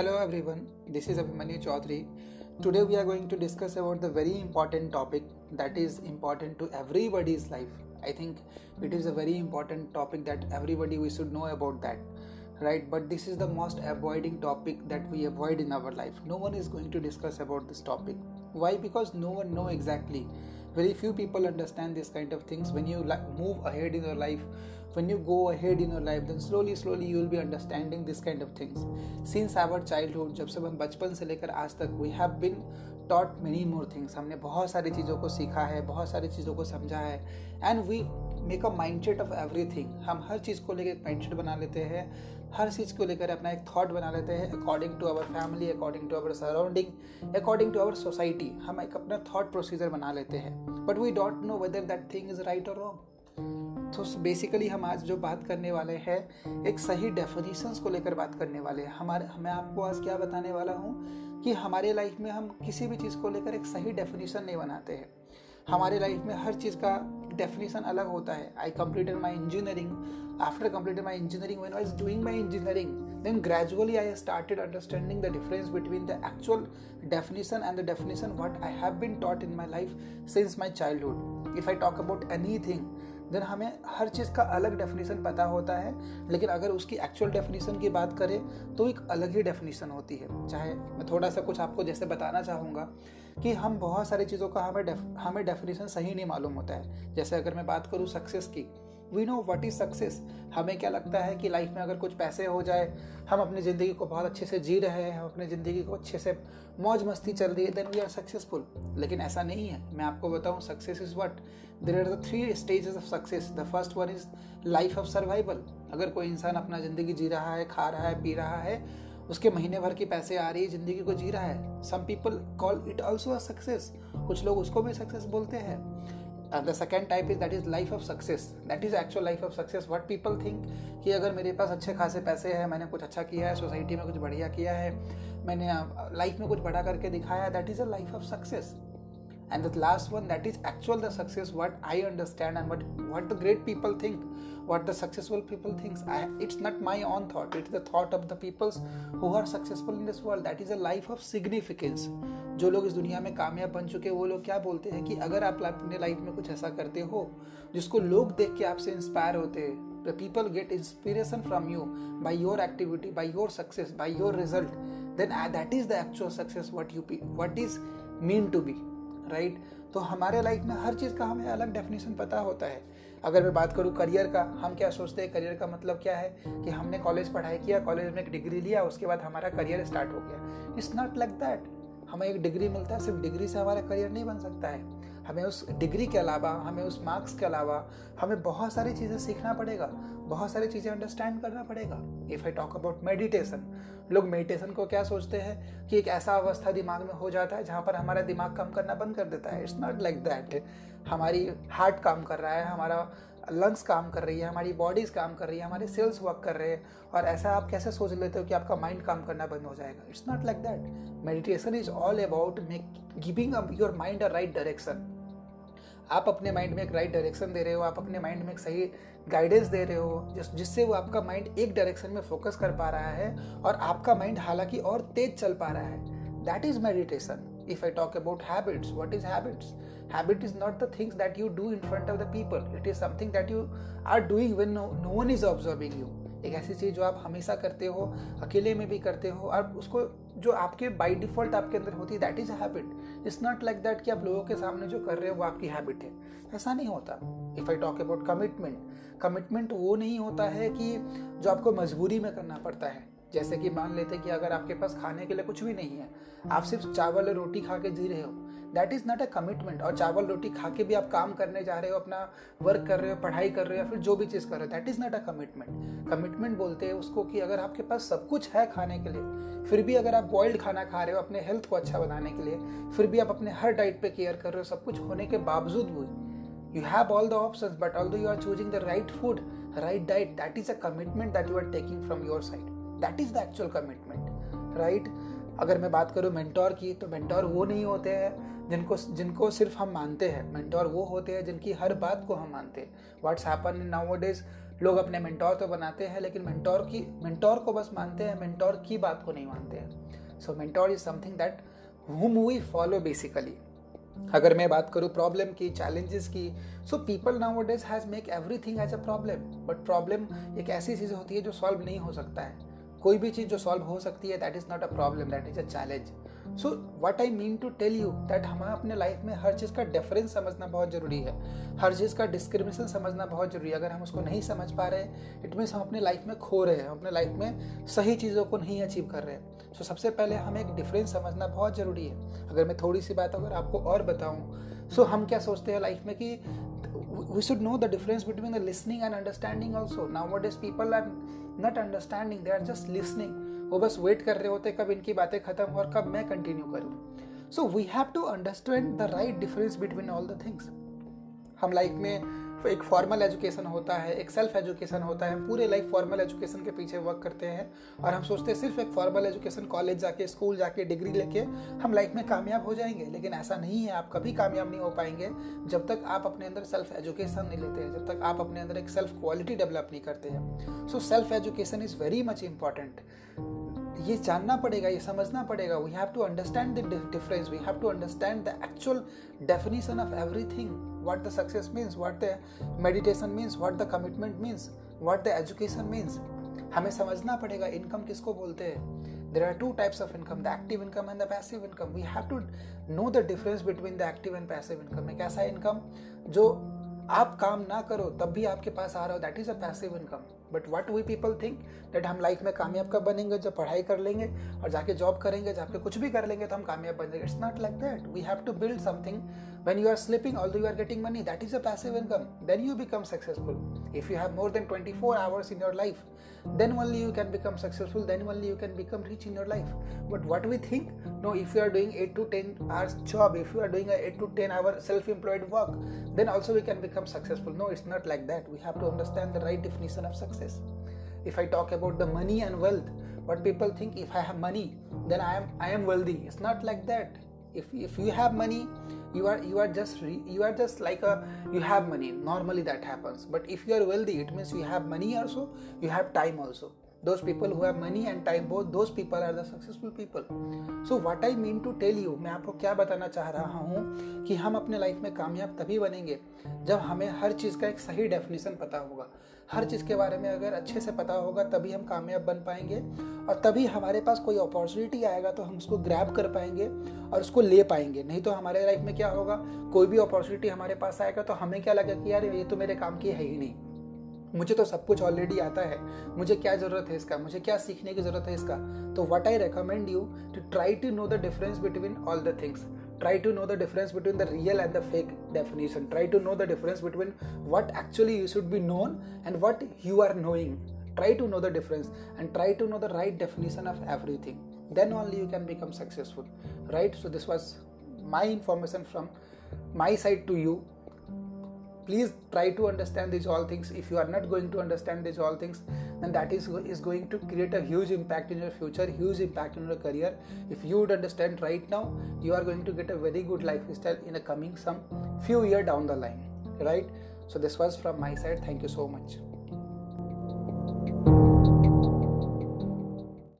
Hello everyone, this is Abhimanyu Chaudhary. Today we are going to discuss about the very important topic that is important to everybody's life. I think it is a very important topic that everybody we should know about that. Right, but this is the most avoiding topic that we avoid in our life. No one is going to discuss about this topic. Why? Because no one know exactly. Very few people understand this kind of things. When you move ahead in your life, when you go ahead in your life, then slowly slowly you will be understanding this kind of things. Since our childhood, जब से हम बचपन से लेकर आज तक, we have been taught many more things. हमने बहुत सारी चीज़ों को सीखा है, बहुत सारी चीज़ों को समझा है and we make a mindset of everything हम हर चीज़ को लेकर एक माइंडसेट बना लेते हैं, हर चीज़ को लेकर अपना एक थॉट बना लेते हैं according to our family according to our surrounding according to our society हम एक अपना थॉट प्रोसीजर बना लेते हैं. But we don't know whether that thing is right और रॉन्ग तो बेसिकली हम आज जो बात करने वाले हैं, एक सही डेफिनेशंस को लेकर बात करने वाले हैं। हमारे, मैं आपको आज क्या बताने वाला हूँ कि हमारे लाइफ में हम किसी भी चीज़ को लेकर एक सही डेफिनेशन नहीं बनाते हैं। हमारे लाइफ में हर चीज़ का डेफिनेशन अलग होता है। I completed my engineering after completed my engineering when I is doing my engineering then gradually i started understanding the difference between the actual definition and the definition what i have been taught in my life since my if I talk about any anything then हमें हर चीज़ का अलग definition पता होता है, लेकिन अगर उसकी एक्चुअल डेफिनेशन की बात करें तो एक अलग ही डेफिनेशन होती है। चाहे मैं थोड़ा सा कुछ आपको जैसे बताना चाहूँगा कि हम बहुत सारी चीज़ों का हमें हमें डेफिनेशन सही नहीं मालूम होता है। जैसे अगर मैं बात करूँ सक्सेस की we know what is success हमें क्या लगता है कि लाइफ में अगर कुछ पैसे हो जाए, हम अपनी ज़िंदगी को बहुत अच्छे से जी रहे हैं, हम अपनी ज़िंदगी को अच्छे से मौज मस्ती चल रही है देन वी आर सक्सेसफुल लेकिन ऐसा नहीं है। मैं आपको बताऊँ success is what there are the three stages of success the first one is life of survival अगर कोई इंसान अपना ज़िंदगी जी रहा है, खा रहा है, पी रहा है, उसके महीने भर की पैसे आ रही है, ज़िंदगी को जी रहा है some people call it also a success कुछ लोग उसको भी सक्सेस बोलते हैं। And the second type is that is life of success that is actual life of success what people think कि अगर मेरे पास अच्छे खासे पैसे हैं, मैंने कुछ अच्छा किया है सोसाइटी में कुछ बढ़िया किया है, मैंने लाइफ में कुछ बड़ा करके दिखाया है that is a life of success and the last one that is actual the success what i understand and what what the great people think what the successful people thinks I, it's not my own thought it's the thought of the peoples who are successful in this world that is a life of significance जो लोग इस दुनिया में कामयाब बन चुके हैं वो लोग क्या बोलते हैं कि अगर आप अपने लाइफ में कुछ ऐसा करते हो जिसको लोग देख के आपसे इंस्पायर होते हैं the people get inspiration from you by your activity by your success by your result then that is the actual success what you what is mean to be Right? तो हमारे लाइफ में हर चीज़ का हमें अलग definition पता होता है। अगर मैं बात करूँ करियर का, हम क्या सोचते हैं? करियर का मतलब क्या है? कि हमने कॉलेज पढ़ाई किया कॉलेज में एक डिग्री लिया, उसके बाद हमारा करियर स्टार्ट हो गया। इट्स नॉट लाइक दैट हमें एक डिग्री मिलता है, सिर्फ़ डिग्री से हमारा करियर नहीं बन सकता है। हमें उस डिग्री के अलावा, हमें उस मार्क्स के अलावा, हमें बहुत सारी चीज़ें सीखना पड़ेगा, बहुत सारी चीज़ें अंडरस्टैंड करना पड़ेगा। If I talk about meditation लोग मेडिटेशन को क्या सोचते हैं? कि एक ऐसा अवस्था दिमाग में हो जाता है जहाँ पर हमारा दिमाग काम करना बंद कर देता है। इट्स नॉट लाइक दैट हमारी हार्ट काम कर रहा है, हमारा लंग्स काम कर रही है, हमारी बॉडीज़ काम कर रही है, हमारे सेल्स वर्क कर रहे हैं। और ऐसा आप कैसे सोच लेते हो कि आपका माइंड काम करना बंद हो जाएगा? It's not like that meditation is all about make giving your mind a right direction आप अपने माइंड में एक राइट डायरेक्शन दे रहे हो, आप अपने माइंड में एक सही गाइडेंस दे रहे हो, जिस, जिससे वो आपका माइंड एक डायरेक्शन में फोकस कर पा रहा है और आपका माइंड हालाँकि और तेज चल पा रहा है। That is meditation if I talk about habits what is habits habit is not the things that you do in front of the people it is something that you are doing when no no is observing you एक ऐसी चीज़ जो आप हमेशा करते हो, अकेले में भी करते हो और उसको जो आपके बाई डिफ़ॉल्ट आपके अंदर होती है that is habit it's not like that कि आप लोगों के सामने जो कर रहे हो, वो आपकी हैबिट है. ऐसा नहीं होता. If I talk about commitment commitment वो नहीं होता है कि जो आपको मजबूरी में करना पड़ता है. जैसे कि मान लेते कि अगर आपके पास खाने के लिए कुछ भी नहीं है, आप सिर्फ़ चावल और रोटी खा के जी रहे हो that is not a commitment और चावल रोटी खा के भी आप काम करने जा रहे हो, अपना वर्क कर रहे हो, पढ़ाई कर रहे हो या फिर जो भी चीज़ कर रहे हो that is not a commitment commitment बोलते हैं उसको कि अगर आपके पास सब कुछ है खाने के लिए, फिर भी अगर आप बॉइल्ड खाना खा रहे हो अपने हेल्थ को अच्छा बनाने के लिए, फिर भी आप अपने हर डाइट पे केयर कर रहे हो, सब कुछ होने के बावजूद भी you have all the option but all you are choosing the right food right diet that is a commitment that you are taking from your side that is the actual commitment right अगर मैं बात करूँ mentor की तो mentor वो नहीं होते हैं जिनको जिनको सिर्फ़ हम मानते हैं। मेंटोर वो होते हैं जिनकी हर बात को हम मानते हैं। व्हाट्स हैपन नाउ डेज़ लोग अपने मेंटोर तो बनाते हैं, लेकिन मेंटोर की मेंटोर को बस मानते हैं मेंटोर की बात को नहीं मानते हैं। So mentor is something that whom we follow basically अगर मैं बात करूँ प्रॉब्लम की चैलेंजेस की so people nowadays has make everything as a problem but problem एक ऐसी चीज़ होती है जो सॉल्व नहीं हो सकता है। कोई भी चीज़ जो सॉल्व हो सकती है that is not a problem that is a challenge so what I mean to tell you that हमें अपने लाइफ में हर चीज़ का डिफरेंस समझना बहुत ज़रूरी है। हर चीज़ का डिस्क्रिमिनेशन समझना बहुत ज़रूरी है। अगर हम उसको नहीं समझ पा रहे हैं इट मीन्स हम अपने लाइफ में खो रहे हैं अपने लाइफ में सही चीज़ों को नहीं अचीव कर रहे हैं। सो so, सबसे पहले हमें एक डिफरेंस समझना बहुत ज़रूरी है। अगर मैं थोड़ी सी बात अगर आपको और बताऊँ सो so, हम क्या सोचते हैं लाइफ में कि we should know the difference between the listening and understanding also. Nowadays people are not understanding they are just listening वो बस वेट कर रहे होते, कब इनकी बातें खत्म और कब मैं कंटिन्यू करूँ। So we have to understand the right difference between all the things हम लाइफ में एक फॉर्मल एजुकेशन होता है, एक सेल्फ एजुकेशन होता है। हम पूरे लाइफ फॉर्मल एजुकेशन के पीछे वर्क करते हैं और हम सोचते हैं सिर्फ़ एक फॉर्मल एजुकेशन कॉलेज जाके स्कूल जाके डिग्री लेके हम लाइफ में कामयाब हो जाएँगे। लेकिन ऐसा नहीं है, आप कभी कामयाब नहीं हो पाएँगे जब तक आप अपने अंदर सेल्फ एजुकेशन नहीं लेते हैं, जब तक आप अपने अंदर एक सेल्फ क्वालिटी डेवलप नहीं करते हैं। So self education is very much important ये जानना पड़ेगा, ये समझना पड़ेगा। We have to understand the difference we have to understand the actual definition of everything what the success means what the meditation means what the commitment means what the education means हमें समझना पड़ेगा income किसको बोलते हैं? There are two types of income the active income and the passive income we have to know the difference between the active and passive income एक ऐसा income जो आप काम ना करो, तब भी आपके पास आ रहा हो that is a passive income but what we people think that हम लाइफ में कामयाब कब बनेंगे जब पढ़ाई कर लेंगे और जाके जॉब करेंगे जाके कुछ भी कर लेंगे तो हम कामयाब बन जाएँगे it's not like that we have to build something when you are sleeping although you are getting money that is a passive income then you become successful if you have more than 24 hours in your life then only you can become successful then only you can become rich in your life but what we think no if you are doing 8 to 10 hours job if you are doing a 8 to 10 hour self-employed work then also we can become successful no it's not like that we have to understand the right definition of success if i talk about the money and wealth what people think if i have money then i am i am wealthy. It's not like that. If if you have money you are you are just re, you are just like a you have money. Normally that happens. But if you are wealthy it means you have money also you have time also those people who have money and time, both those people are the successful people. So what i mean to tell you, मैं आपको क्या बताना चाह रहा हूँ कि हम अपने लाइफ में कामयाब तभी बनेंगे जब हमें हर चीज़ का एक सही डेफिनेशन पता होगा। हर चीज़ के बारे में अगर अच्छे से पता होगा, तभी हम कामयाब बन पाएँगे और तभी हमारे पास कोई अपॉर्चुनिटी आएगा तो हम उसको ग्रैब कर पाएँगे और उसको ले पाएँगे। नहीं तो हमारे लाइफ में क्या होगा? कोई भी अपॉर्चुनिटी हमारे पास आएगा तो हमें क्या लगेगा कि यार ये तो मेरे काम की है ही नहीं। मुझे तो सब कुछ ऑलरेडी आता है मुझे क्या ज़रूरत है इसका मुझे क्या सीखने की ज़रूरत है इसका तो what I recommend you to try to know the difference between all the things try to know the difference between the real and the fake definition try to know the difference between what actually you should be known and what you are knowing try to know the difference and try to know the right definition of everything then only you can become successful right so this was my information from my side to you please try to understand these all things. If you are not going to understand these all things then that is is going to create a huge impact in your future huge impact in your career. If you would understand right now you are going to get a very good lifestyle in a coming some few year down the line right? So this was from my side. Thank you so much